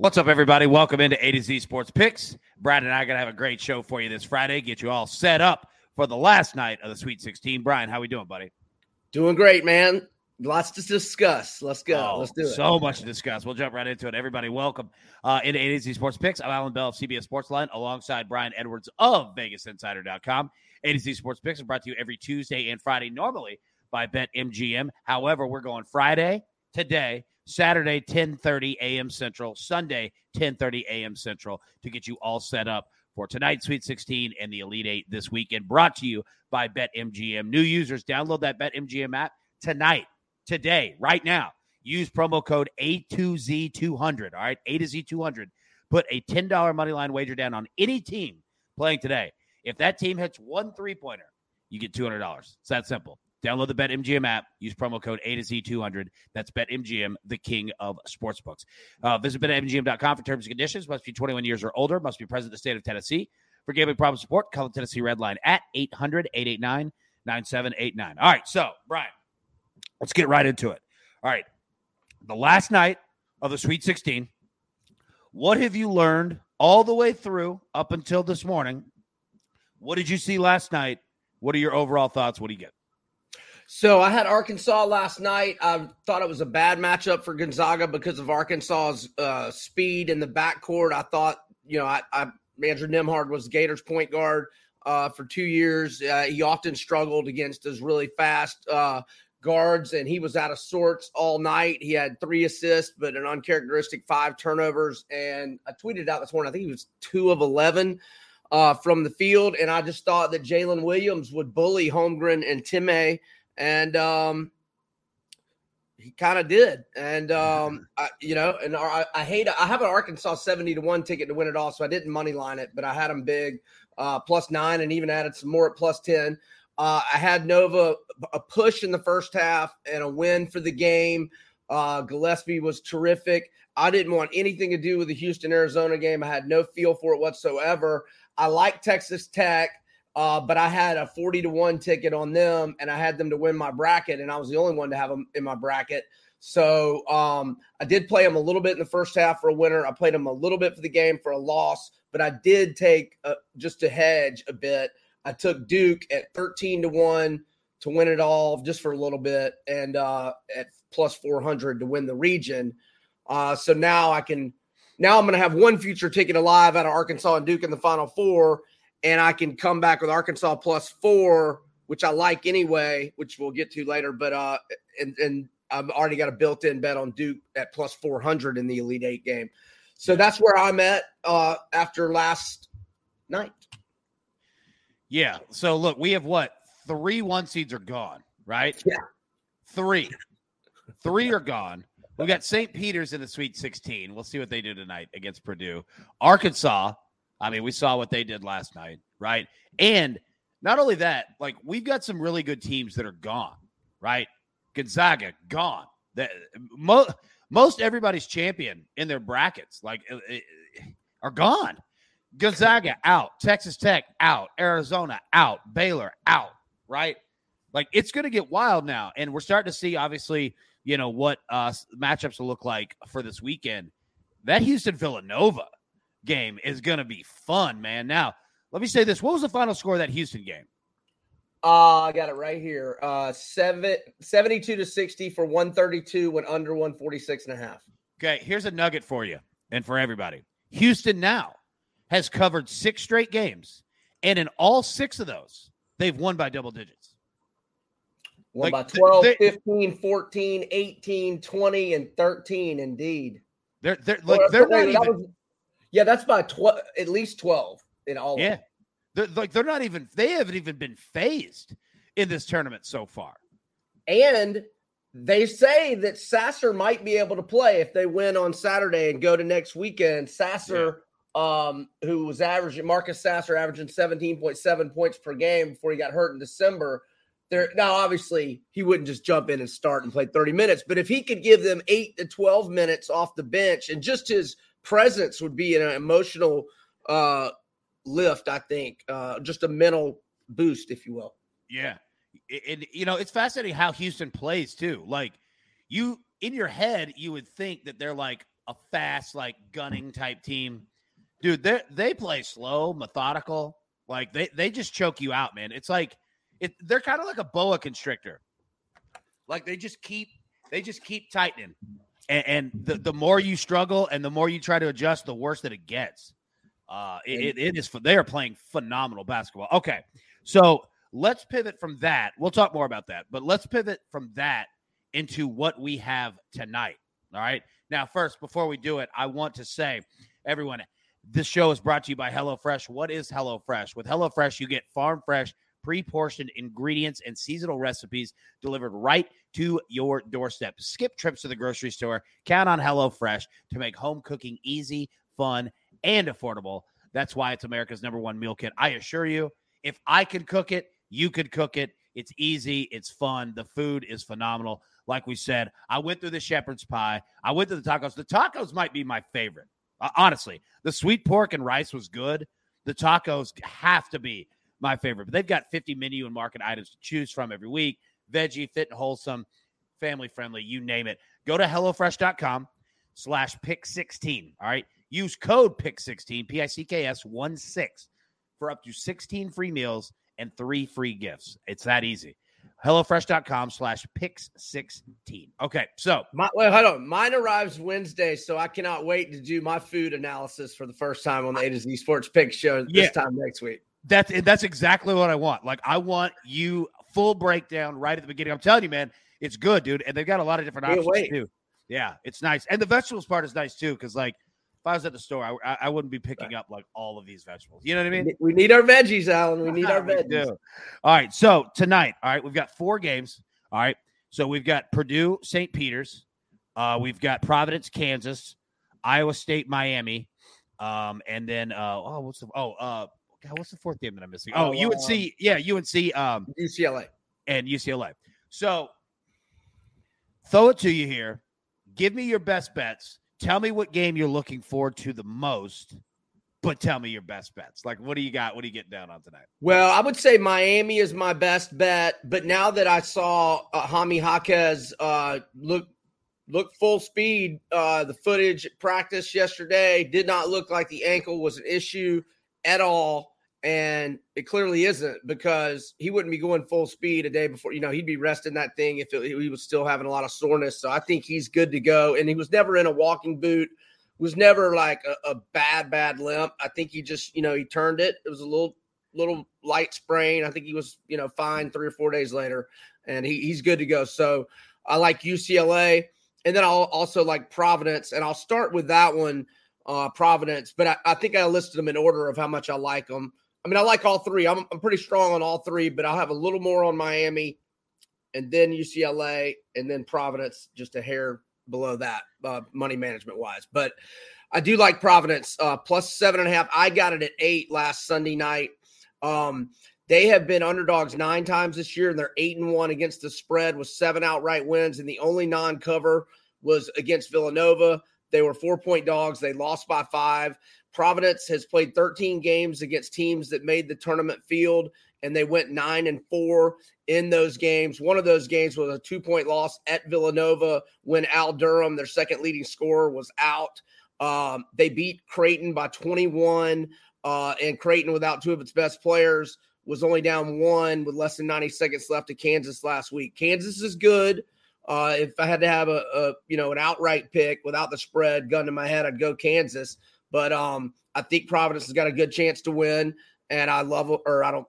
What's up, everybody? Welcome into A to Z Sports Picks. Brian and I are going to have a great show for you this Friday. Get you all set up for the last night of the Sweet 16. Brian, how are we doing, buddy? Doing great, man. Lots to discuss. Let's go. Oh, Let's do it. So much to discuss. We'll jump right into it. Everybody, welcome uh, into A to Z Sports Picks. I'm Alan Bell of CBS Sportsline alongside Brian Edwards of VegasInsider.com. A to Z Sports Picks is brought to you every Tuesday and Friday, normally by BetMGM. However, we're going Friday today Saturday 10:30 a.m. Central, Sunday 10:30 a.m. Central to get you all set up for tonight's Sweet 16 and the Elite 8 this weekend. Brought to you by BetMGM. New users download that BetMGM app tonight, today, right now. Use promo code A2Z200. All right, A to Z200. Put a $10 money line wager down on any team playing today. If that team hits one three pointer, you get $200. It's that simple. Download the BetMGM app. Use promo code A to Z200. That's BetMGM, the king of sportsbooks. Uh, visit BetMGM.com for terms and conditions. Must be 21 years or older. Must be present in the state of Tennessee. For gambling problem support, call the Tennessee Red Line at 800 889 9789. All right. So, Brian, let's get right into it. All right. The last night of the Sweet 16. What have you learned all the way through up until this morning? What did you see last night? What are your overall thoughts? What do you get? So I had Arkansas last night. I thought it was a bad matchup for Gonzaga because of Arkansas's uh, speed in the backcourt. I thought, you know, I, I Andrew Nembhard was Gators point guard uh, for two years. Uh, he often struggled against those really fast uh, guards, and he was out of sorts all night. He had three assists, but an uncharacteristic five turnovers. And I tweeted out this morning. I think he was two of eleven. Uh, from the field, and I just thought that Jaylin Williams would bully Holmgren and Timme and um, he kind of did. And um, I, you know, and I, I, hate. I have an Arkansas seventy to one ticket to win it all, so I didn't money line it, but I had them big, uh, plus nine, and even added some more at plus ten. Uh, I had Nova a push in the first half and a win for the game. Uh, Gillespie was terrific. I didn't want anything to do with the Houston Arizona game. I had no feel for it whatsoever. I like Texas Tech. Uh, but I had a 40 to 1 ticket on them and I had them to win my bracket, and I was the only one to have them in my bracket. So um, I did play them a little bit in the first half for a winner. I played them a little bit for the game for a loss, but I did take a, just to hedge a bit. I took Duke at 13 to 1 to win it all just for a little bit and uh, at plus 400 to win the region. Uh, so now I can, now I'm going to have one future ticket alive out of Arkansas and Duke in the final four and I can come back with Arkansas plus four, which I like anyway, which we'll get to later. But uh, and and I've already got a built-in bet on Duke at plus four hundred in the Elite Eight game. So that's where I'm at uh, after last night. Yeah. So look, we have what three one seeds are gone, right? Yeah. Three. Three are gone. We got St. Peter's in the Sweet 16. We'll see what they do tonight against Purdue. Arkansas I mean, we saw what they did last night, right? And not only that, like we've got some really good teams that are gone, right? Gonzaga gone. That most most everybody's champion in their brackets like uh, uh, are gone. Gonzaga out, Texas Tech out, Arizona out, Baylor out, right? Like it's going to get wild now, and we're starting to see obviously, you know what uh matchups will look like for this weekend. That Houston Villanova game is going to be fun, man. Now, let me say this. What was the final score of that Houston game? Uh, I got it right here. Uh, seven, 72 to 60 for 132 went under 146 and a half. Okay, here's a nugget for you and for everybody. Houston now has covered six straight games, and in all six of those, they've won by double digits. Won like, by 12, they, 15, 14, 18, 20, and 13, indeed. They're they're like they're not even, yeah, that's by twelve, at least twelve in all. Yeah, they're, like they're not even. They haven't even been phased in this tournament so far. And they say that Sasser might be able to play if they win on Saturday and go to next weekend. Sasser, yeah. um, who was averaging Marcus Sasser averaging seventeen point seven points per game before he got hurt in December. There now, obviously, he wouldn't just jump in and start and play 30 minutes, but if he could give them eight to 12 minutes off the bench and just his presence would be an emotional uh, lift, I think, uh, just a mental boost, if you will. Yeah. And, you know, it's fascinating how Houston plays too. Like, you, in your head, you would think that they're like a fast, like gunning type team, dude, they they play slow, methodical. Like they they just choke you out, man. It's like it. They're kind of like a boa constrictor. Like they just keep they just keep tightening, and, and the the more you struggle and the more you try to adjust, the worse that it gets. Uh, it, it, is. They are playing phenomenal basketball. Okay, so let's pivot from that. We'll talk more about that, but let's pivot from that into what we have tonight. All right. Now, first, before we do it, I want to say, everyone, this show is brought to you by HelloFresh. What is HelloFresh? With HelloFresh, you get farm fresh, pre portioned ingredients and seasonal recipes delivered right to your doorstep. Skip trips to the grocery store. Count on HelloFresh to make home cooking easy, fun, and affordable. That's why it's America's number one meal kit. I assure you, if I could cook it, you could cook it. It's easy, it's fun. The food is phenomenal. Like we said, I went through the shepherd's pie. I went through the tacos. The tacos might be my favorite. Honestly, the sweet pork and rice was good. The tacos have to be my favorite. But they've got 50 menu and market items to choose from every week. Veggie, fit and wholesome, family friendly, you name it. Go to HelloFresh.com slash pick 16. All right. Use code pick 16, P I C K S 1 6 for up to 16 free meals and three free gifts. It's that easy. HelloFresh.com slash pix 16. Okay, so my, wait, hold on. Mine arrives Wednesday, so I cannot wait to do my food analysis for the first time on the A to Z Sports Pick show this yeah, time next week. That's that's exactly what I want. Like I want you full breakdown right at the beginning. I'm telling you, man, it's good, dude. And they've got a lot of different options too. Yeah, it's nice. And the vegetables part is nice too, because like if I was at the store, I, I wouldn't be picking up like all of these vegetables. You know what I mean? We need our veggies, Alan. We need our veggies. All right. So tonight, all right, we've got four games. All right. So we've got Purdue, St. Peter's. Uh, we've got Providence, Kansas, Iowa State, Miami, um, and then uh, oh, what's the oh uh, God, what's the fourth game that I'm missing? Oh, oh UNC, uh, yeah, UNC, um, UCLA, and UCLA. So throw it to you here. Give me your best bets Tell me what game you're looking forward to the most, but tell me your best bets. Like, what do you got? What are you getting down on tonight? Well, I would say Miami is my best bet, but now that I saw uh, Jaime Jaquez uh, look look full speed, uh, the footage practice yesterday did not look like the ankle was an issue at all and it clearly isn't because he wouldn't be going full speed a day before. You know, he'd be resting that thing if it, he was still having a lot of soreness. So I think he's good to go. And he was never in a walking boot. Was never like a, a bad bad limp. I think he just you know he turned it. It was a little little light sprain. I think he was you know fine three or four days later, and he, he's good to go. So I like UCLA, and then I'll also like Providence, and I'll start with that one, uh, Providence. But I, I think I listed them in order of how much I like them. I mean, I like all three. I'm, I'm pretty strong on all three, but I'll have a little more on Miami and then UCLA and then Providence, just a hair below that, uh, money management wise. But I do like Providence uh, plus seven and a half. I got it at eight last Sunday night. Um, they have been underdogs nine times this year, and they're eight and one against the spread with seven outright wins. And the only non cover was against Villanova. They were four point dogs. They lost by five. Providence has played 13 games against teams that made the tournament field, and they went nine and four in those games. One of those games was a two point loss at Villanova when Al Durham, their second leading scorer, was out. Um, they beat Creighton by 21, uh, and Creighton, without two of its best players, was only down one with less than 90 seconds left to Kansas last week. Kansas is good. Uh, if I had to have a, a, you know an outright pick without the spread, gun to my head, I'd go Kansas. But um, I think Providence has got a good chance to win, and I love or I don't.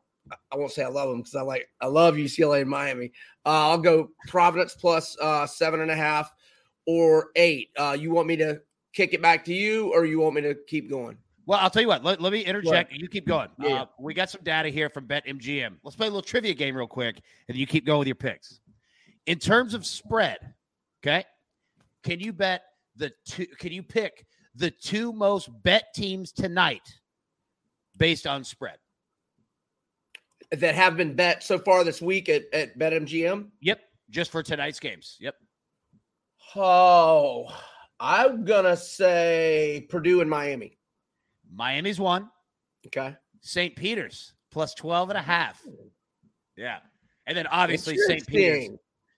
I won't say I love them because I like I love UCLA and Miami. Uh, I'll go Providence plus, uh, seven and a half or eight. Uh, you want me to kick it back to you, or you want me to keep going? Well, I'll tell you what. Let, let me interject. You keep going. Yeah. Uh, we got some data here from BetMGM. Let's play a little trivia game real quick, and you keep going with your picks. In terms of spread, okay, can you bet the two? Can you pick the two most bet teams tonight based on spread that have been bet so far this week at, at BetMGM? Yep. Just for tonight's games. Yep. Oh, I'm going to say Purdue and Miami. Miami's one. Okay. St. Peter's plus 12 and a half. Yeah. And then obviously St. Peter's.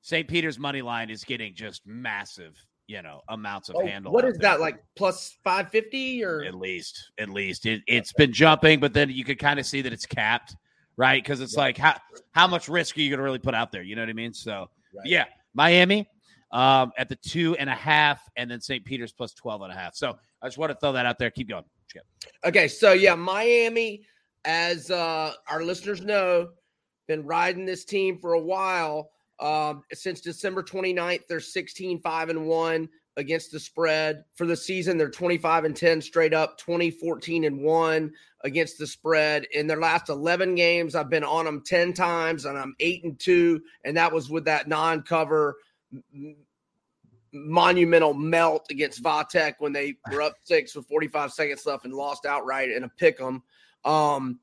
St. Peter's money line is getting just massive you know amounts of Oh, handle. what is there. that like plus five fifty or At least, at least it, it's been jumping, but then you could kind of see that it's capped, right? Because it's Yeah. like how how much risk are you going to really put out there? You know what I mean? So Right. yeah, Miami um, at the two and a half, and then St. Peter's plus 12 and a half. So I just want to throw that out there. Keep going. Skip. Okay, so yeah, Miami, as uh, our listeners know, been riding this team for a while. Um, since December 29th, they're 16, 5 and 1 against the spread. For the season, they're 25 and 10 straight up, 20, 14 and 1 against the spread. In their last 11 games, I've been on them 10 times and I'm 8 and 2, and that was with that non-cover monumental melt against Va Tech when they were up six with 45 seconds left and lost outright in a pick 'em. Um,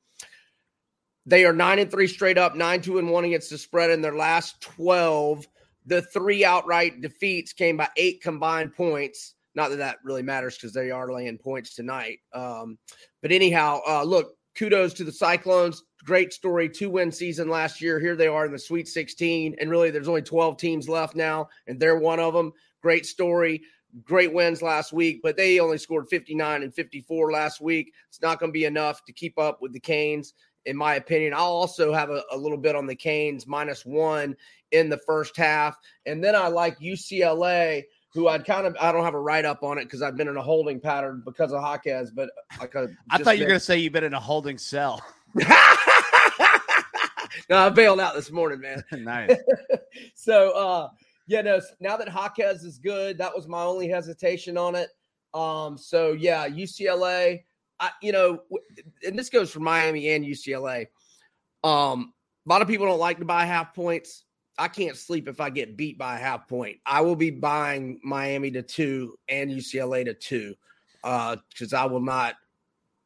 they are nine and three straight up, nine, two, and one against the spread in their last 12. The three outright defeats came by eight combined points. Not that that really matters because they are laying points tonight. Um, but anyhow, uh, look, kudos to the Cyclones. Great story, two win season last year. Here they are in the Sweet 16, and really there's only 12 teams left now, and they're one of them. Great story, great wins last week, but they only scored 59 and 54 last week. It's not going to be enough to keep up with the Canes, in my opinion. I'll also have a, a little bit on the Canes minus one in the first half, and then I like UCLA who I'd kind of I don't have a write up on it because I've been in a holding pattern because of Jaquez, but I could. I thought you were going to say you've been in a holding cell. no, I bailed out this morning, man. nice. so uh yeah, no, now that Jaquez is good, that was my only hesitation on it. Um, so yeah, UCLA, I you know, and this goes for Miami and UCLA. Um, a lot of people don't like to buy half points. I can't sleep if I get beat by a half point. I will be buying Miami to two and UCLA to two, uh, because I will not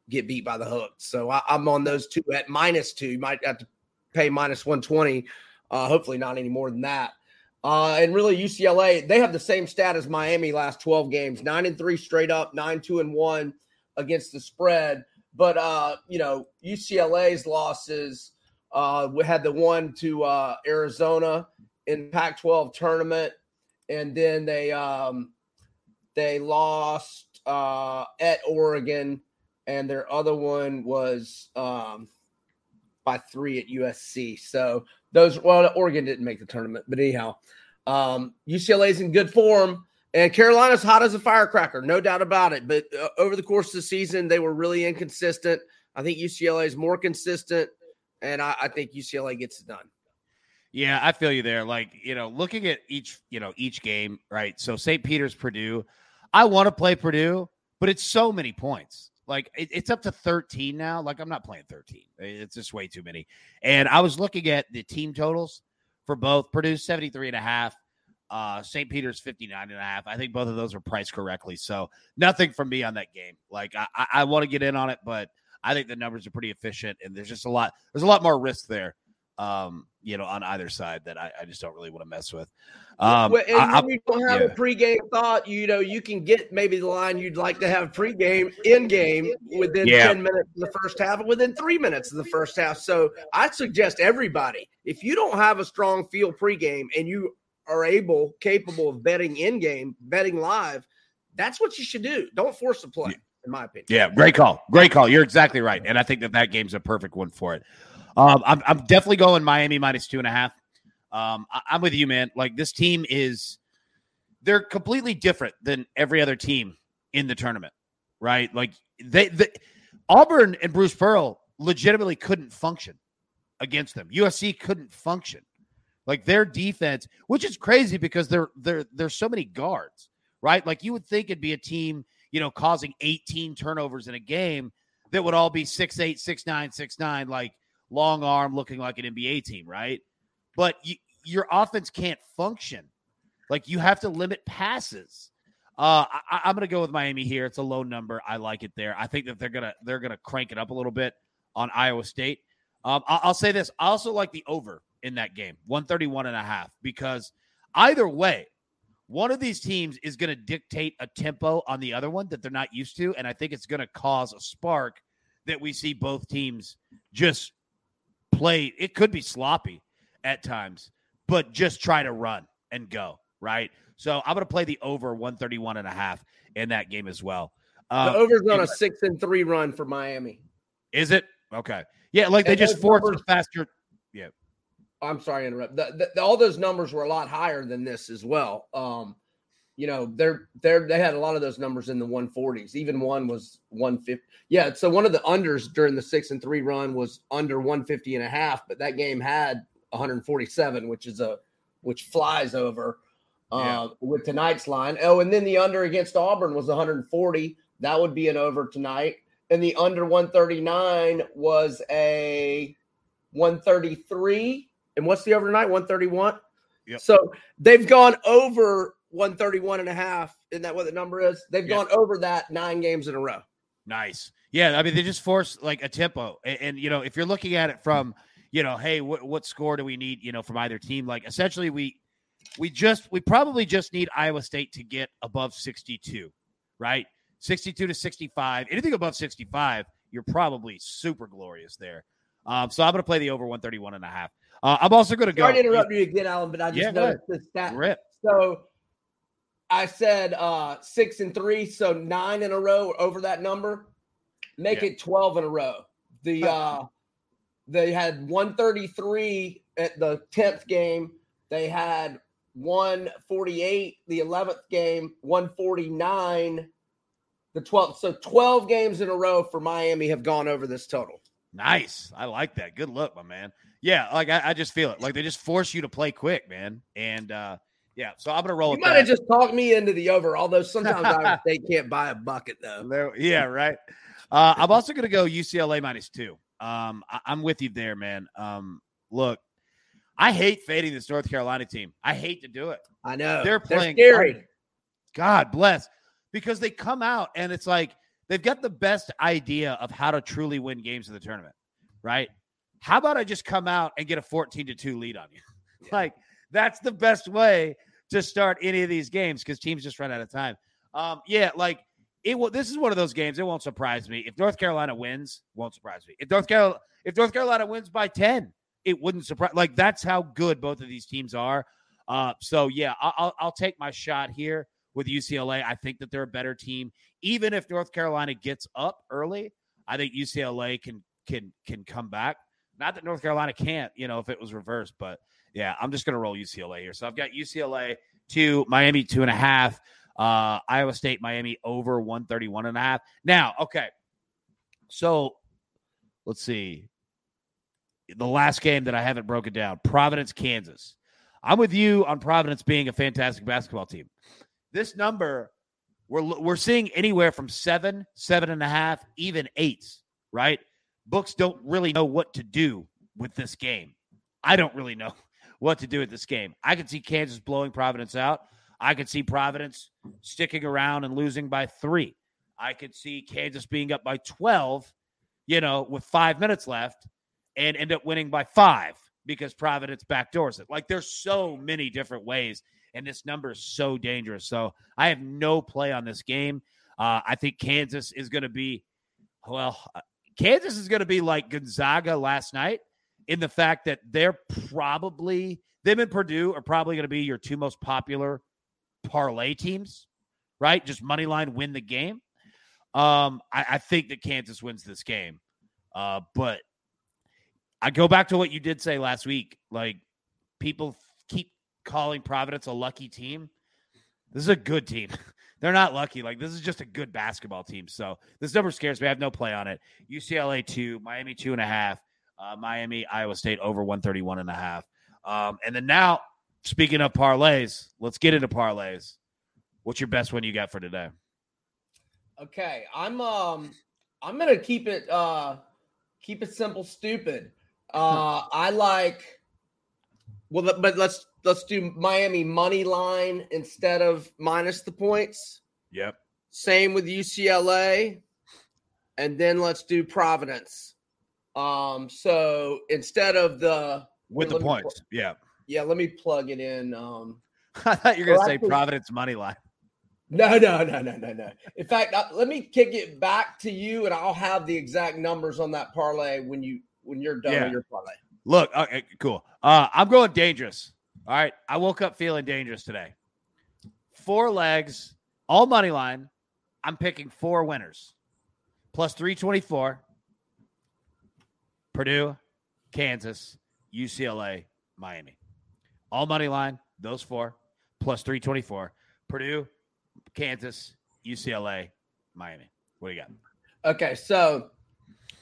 get beat by the hook. So I, I'm on those two at minus two. You might have to pay minus 120. Uh, hopefully not any more than that. Uh, and really UCLA, they have the same stat as Miami last 12 games, nine and three straight up, nine, two and one against the spread. But uh, you know, UCLA's losses, uh, we had the one to uh Arizona in Pac-12 tournament, and then they um they lost uh at Oregon, and their other one was um by three at USC. So those well, Oregon didn't make the tournament, but anyhow, um, UCLA's in good form, and Carolina's hot as a firecracker, no doubt about it. But uh, over the course of the season, they were really inconsistent. I think UCLA is more consistent, and I, I think UCLA gets it done. Yeah, I feel you there. Like, you know, looking at each, you know, each game, right? So St. Peter's, Purdue. I want to play Purdue, but it's so many points. Like it, it's up to 13 now. Like I'm not playing 13. It's just way too many. And I was looking at the team totals for both Purdue 73 and a half, uh, St. Peter's 59 and a half. I think both of those are priced correctly. So nothing from me on that game. Like I, I, I want to get in on it, but I think the numbers are pretty efficient and there's just a lot, there's a lot more risk there um, you know, on either side that I, I just don't really want to mess with. Um, well, and I, you don't have yeah. a pregame thought, you know, you can get maybe the line you'd like to have pregame in game within Yeah. 10 minutes of the first half within three minutes of the first half. So I suggest everybody, if you don't have a strong feel pregame and you are able, capable of betting in game, betting live, that's what you should do. Don't force the play, in my opinion. Yeah, great call. Great call. You're exactly right. And I think that that game's a perfect one for it. Um, I'm, I'm definitely going Miami minus two and a half. Um, I, I'm with you, man. Like this team is, they're completely different than every other team in the tournament, right? Like they, the Auburn and Bruce Pearl legitimately couldn't function against them. USC couldn't function. Like their defense, which is crazy because there there there's so many guards, right? Like you would think it'd be a team, you know, causing 18 turnovers in a game that would all be six eight, six nine, six nine, like long arm, looking like an NBA team, right? But you, your offense can't function. Like you have to limit passes. Uh, I, I'm going to go with Miami here. It's a low number. I like it there. I think that they're gonna they're gonna crank it up a little bit on Iowa State. Um, I, I'll say this. I also like the over in that game, 131 and a half, because either way, one of these teams is going to dictate a tempo on the other one that they're not used to, and I think it's going to cause a spark that we see both teams just play. It could be sloppy at times, but just try to run and go right? So I'm going to play the over 131 and a half in that game as well. Um, the over's on a six and three run for Miami. Is it okay? Yeah, like they just forced faster. I'm sorry to interrupt. The, the, all those numbers were a lot higher than this as well. Um, you know, they're they're they had a lot of those numbers in the 140s. Even one was 150. Yeah, so one of the unders during the six and three run was under 150 and a half, but that game had 147, which is a which flies over uh, yeah. with tonight's line. Oh, and then the under against Auburn was 140. That would be an over tonight. And the under 139 was a 133. And what's the overnight? 131. Yep. So they've gone over 131 and a half. Isn't that what the number is? They've yep. gone over that nine games in a row. Nice. Yeah. I mean, they just force like a tempo. And, and you know, if you're looking at it from, you know, hey, what, what score do we need, you know, from either team? Like essentially we, we just, we probably just need Iowa State to get above 62, right? 62 to 65. Anything above 65, you're probably super glorious there. Um, so I'm going to play the over 131 and a half. Uh, I'm also going to go. Sorry to interrupt you again, Alan, but I just yeah, noticed the stat. Rip. So I said uh, six and three, so nine in a row over that number. Make yeah. it 12 in a row. The uh, they had 133 at the 10th game. They had 148 the 11th game, 149 the 12th. So 12 games in a row for Miami have gone over this total. Nice. I like that. Good look, my man. Yeah, like I, I, just feel it. Like they just force you to play quick, man. And uh yeah, so I'm gonna roll. It. You might have just talked me into the over, although sometimes I they can't buy a bucket though. There, yeah, right. Uh, I'm also gonna go UCLA minus two. Um, I, am with you there, man. Um, look, I hate fading this North Carolina team. I hate to do it. I know they're playing they're scary. God bless because they come out and it's like they've got the best idea of how to truly win games in the tournament, right? How about I just come out and get a 14 to 2 lead on you? like that's the best way to start any of these games because teams just run out of time. Um, yeah, like it will this is one of those games, it won't surprise me. If North Carolina wins, won't surprise me. If North Carolina if North Carolina wins by 10, it wouldn't surprise like that's how good both of these teams are. Uh, so yeah, I'll, I'll take my shot here with UCLA. I think that they're a better team. Even if North Carolina gets up early, I think UCLA can can can come back. Not that North Carolina can't, you know, if it was reversed, but yeah, I'm just gonna roll UCLA here. So I've got UCLA two, Miami two and a half, uh, Iowa State, Miami over 131 and a half. Now, okay. So let's see. The last game that I haven't broken down, Providence, Kansas. I'm with you on Providence being a fantastic basketball team. This number, we're we're seeing anywhere from seven, seven and a half, even eights, right? Books don't really know what to do with this game. I don't really know what to do with this game. I could see Kansas blowing Providence out. I could see Providence sticking around and losing by three. I could see Kansas being up by 12, you know, with five minutes left and end up winning by five because Providence backdoors it. Like there's so many different ways and this number is so dangerous. So I have no play on this game. Uh, I think Kansas is going to be, well, uh, Kansas is going to be like Gonzaga last night in the fact that they're probably, them and Purdue are probably going to be your two most popular parlay teams, right? Just money line win the game. Um, I, I think that Kansas wins this game. Uh, but I go back to what you did say last week. Like people calling Providence a lucky team. This is a good team. They're not lucky. Like this is just a good basketball team. So this number scares me. I have no play on it. UCLA two, Miami two and a half, uh, Miami, Iowa State over 131 and a half. Um, and then now, speaking of parlays, let's get into parlays. What's your best one you got for today? Okay, I'm um I'm gonna keep it uh keep it simple, stupid. Uh I like well but let's let's do Miami money line instead of minus the points. Yep. Same with UCLA. And then let's do Providence. Um, so instead of the with the points, pl- yeah. Yeah, let me plug it in. Um I thought you were gonna say actually, Providence money line. No, no, no, no, no, no. In fact, uh, let me kick it back to you, and I'll have the exact numbers on that parlay when you when you're done yeah. with your parlay. Look, okay, cool. Uh, I'm going dangerous. All right. I woke up feeling dangerous today. four legs, all money line. I'm picking four winners. Plus 324. Purdue, Kansas, UCLA, Miami. All money line, those four, plus 324. Purdue, Kansas, UCLA, Miami. What do you got? Okay, so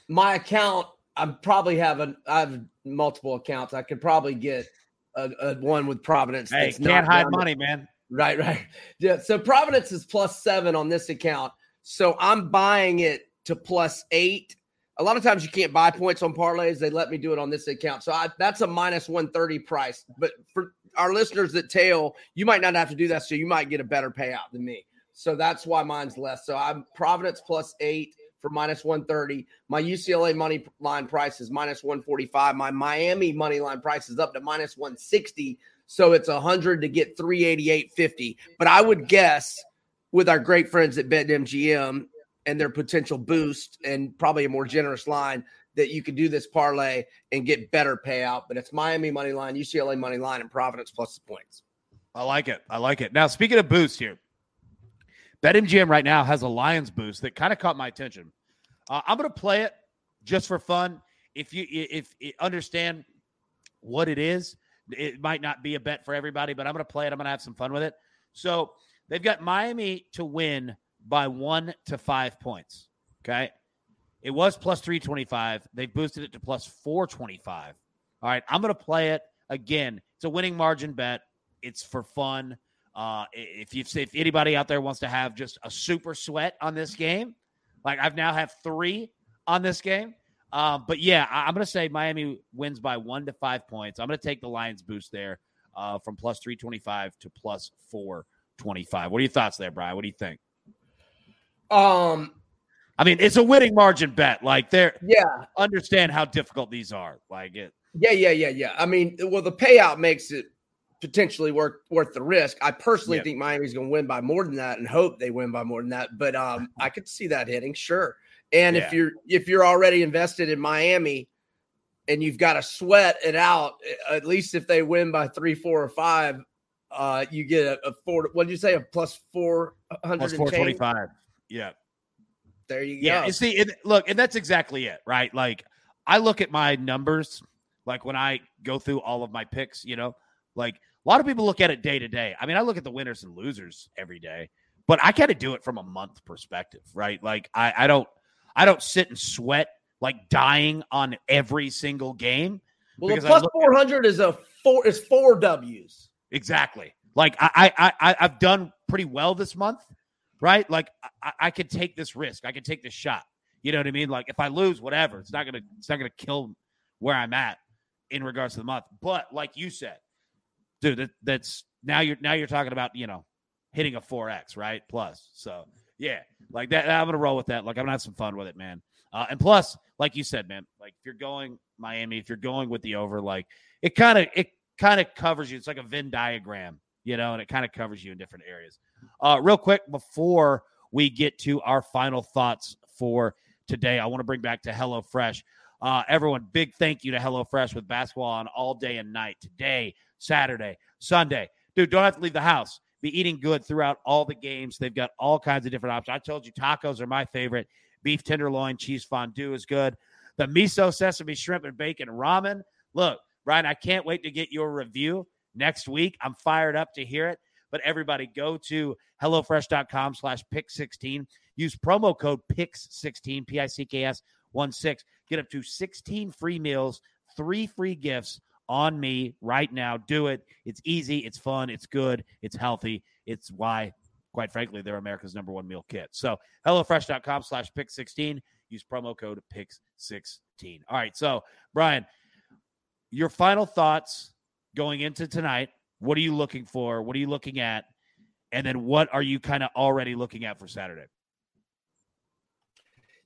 my account, I probably have an I have multiple accounts. I could probably get a, a one with Providence. Hey, can't hide money, man. Right, right. Yeah. So Providence is plus seven on this account. So I'm buying it to plus eight. A lot of times you can't buy points on parlays. They let me do it on this account. So I, that's a minus 130 price. But for our listeners that tail, you might not have to do that. So you might get a better payout than me. So that's why mine's less. So I'm Providence plus eight for minus 130. My UCLA money line price is minus 145. My Miami money line price is up to minus 160. So it's 100 to get 388.50. But I would guess with our great friends at BetMGM and their potential boost and probably a more generous line that you could do this parlay and get better payout. But it's Miami money line, UCLA money line, and Providence plus the points. I like it. I like it. Now, speaking of boost here, BetMGM right now has a Lions boost that kind of caught my attention. Uh, I'm going to play it just for fun. If you if, if understand what it is, it might not be a bet for everybody, but I'm going to play it. I'm going to have some fun with it. So they've got Miami to win by one to five points. Okay. It was plus 325. They've boosted it to plus 425. All right. I'm going to play it again. It's a winning margin bet. It's for fun. Uh, if you if anybody out there wants to have just a super sweat on this game, like I've now have three on this game. Um, but yeah, I, am going to say Miami wins by one to five points. I'm going to take the Lions boost there uh, from plus 325 to plus 425. What are your thoughts there, Brian? What do you think? Um, I mean, it's a winning margin bet. Like, there, yeah, understand how difficult these are. Like it. Yeah, yeah, yeah, yeah. I mean, well, the payout makes it potentially worth worth the risk. I personally think Miami's going to win by more than that, and hope they win by more than that. But um, I could see that hitting, sure. And yeah. if you're if you're already invested in Miami, and you've got to sweat it out, at least if they win by three, four, or five, uh, you get a, a four. What did you say? A plus four hundred four twenty five. Yeah. There you yeah, go. Yeah. See, and look, and that's exactly it, right? Like I look at my numbers, like when I go through all of my picks, you know, like a lot of people look at it day to day. I mean, I look at the winners and losers every day, but I kind of do it from a month perspective, right? Like I, I don't I don't sit and sweat like dying on every single game. Well, the plus four hundred is a four is four W's. Exactly. Like I I I I've done pretty well this month, right? Like I, I could take this risk. I could take this shot. You know what I mean? Like if I lose, whatever, it's not gonna it's not gonna kill where I'm at in regards to the month. But like you said, dude, that, that's now you're now you're talking about you know hitting a four x right plus. So yeah, like that. I'm gonna roll with that. Like I'm gonna have some fun with it, man. Uh, and plus, like you said, man, like if you're going Miami, if you're going with the over, like it kind of it kind of covers you. It's like a Venn diagram, you know, and it kind of covers you in different areas. Uh, real quick before we get to our final thoughts for today, I want to bring back to HelloFresh. Uh, everyone, big thank you to HelloFresh with basketball on all day and night today, Saturday, Sunday. Dude, don't have to leave the house. Be eating good throughout all the games. They've got all kinds of different options. I told you tacos are my favorite. Beef tenderloin, cheese fondue is good. The miso sesame shrimp and bacon ramen. Look, Ryan, I can't wait to get your review next week. I'm fired up to hear it. But everybody go to HelloFresh.com slash pick16. Use promo code PICS16, P I C K S 1 6. Get up to 16 free meals, three free gifts on me right now. Do it. It's easy. It's fun. It's good. It's healthy. It's why, quite frankly, they're America's number one meal kit. So, HelloFresh.com slash pick16. Use promo code PICK16. All right. So, Brian, your final thoughts going into tonight. What are you looking for? What are you looking at? And then what are you kind of already looking at for Saturday?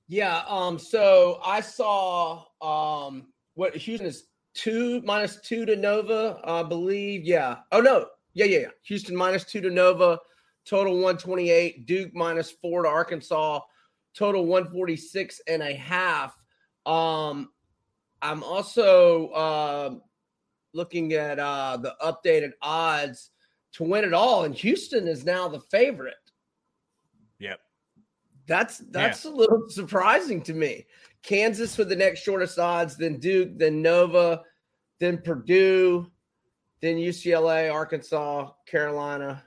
Yeah. Um. So I saw um what Houston is two minus two to Nova, I believe. Yeah. Oh no. Yeah, yeah, yeah. Houston minus two to Nova, total 128. Duke minus four to Arkansas, total 146 and a half. Um, I'm also uh, looking at uh, the updated odds to win it all, and Houston is now the favorite. Yep. That's that's yeah. a little surprising to me. Kansas with the next shortest odds, then Duke, then Nova, then Purdue, then UCLA, Arkansas, Carolina.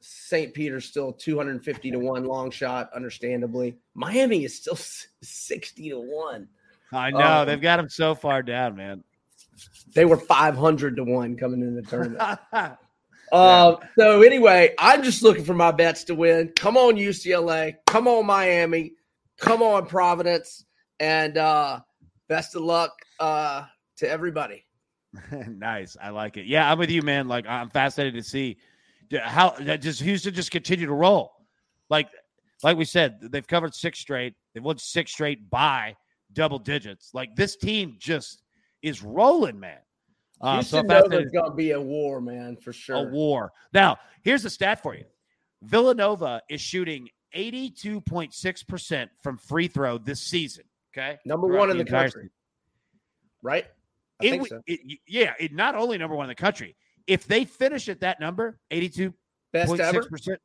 St. Peter's still 250 to 1 long shot, understandably. Miami is still 60 to 1. I know. Um, They've got them so far down, man. They were 500 to 1 coming into the tournament. Uh, so anyway, I'm just looking for my bets to win. Come on, UCLA. Come on, Miami. Come on, Providence. And uh, best of luck uh, to everybody. nice. I like it. Yeah, I'm with you, man. Like I'm fascinated to see how does Houston just continue to roll. Like like we said, they've covered six straight. They've won six straight by double digits. Like this team just is rolling, man. Uh, Houston so Nova's going to be a war, man, for sure. A war. Now, here's a stat for you Villanova is shooting 82.6% from free throw this season. Okay. Number one in the, the country. Season. Right? I it, so. it, yeah, it not only number one in the country. If they finish at that number, 82.6%,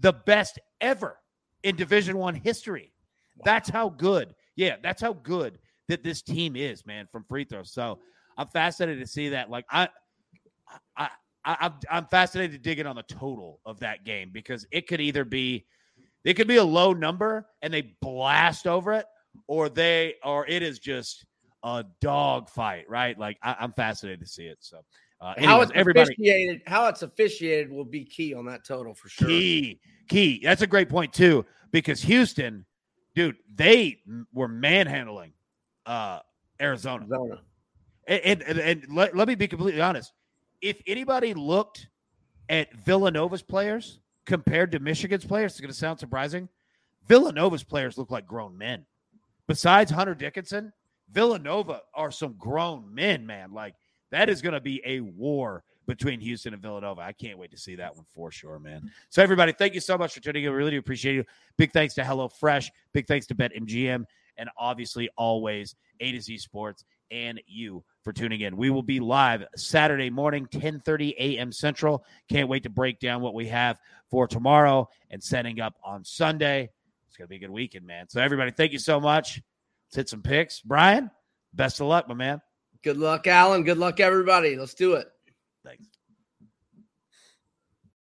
the best ever in Division One history. Wow. That's how good. Yeah, that's how good that this team is, man, from free throw. So I'm fascinated to see that. Like I, I, I I'm fascinated to dig in on the total of that game because it could either be, it could be a low number and they blast over it, or they, or it is just a dog fight, right? Like I, am fascinated to see it. So. Uh, anyways, how it's everybody, officiated, how it's officiated will be key on that total for sure. Key, key. That's a great point too, because Houston, dude, they were manhandling uh, Arizona. Arizona. And, and, and let, let me be completely honest. If anybody looked at Villanova's players compared to Michigan's players, it's going to sound surprising. Villanova's players look like grown men. Besides Hunter Dickinson, Villanova are some grown men, man. Like that is going to be a war between Houston and Villanova. I can't wait to see that one for sure, man. So, everybody, thank you so much for tuning in. We really do appreciate you. Big thanks to HelloFresh. Big thanks to BetMGM. And obviously, always A to Z Sports and you for tuning in. We will be live Saturday morning, 10:30 a.m. Central. Can't wait to break down what we have for tomorrow and setting up on Sunday. It's gonna be a good weekend, man. So everybody, thank you so much. Let's hit some picks. Brian, best of luck, my man. Good luck, Alan. Good luck, everybody. Let's do it. Thanks.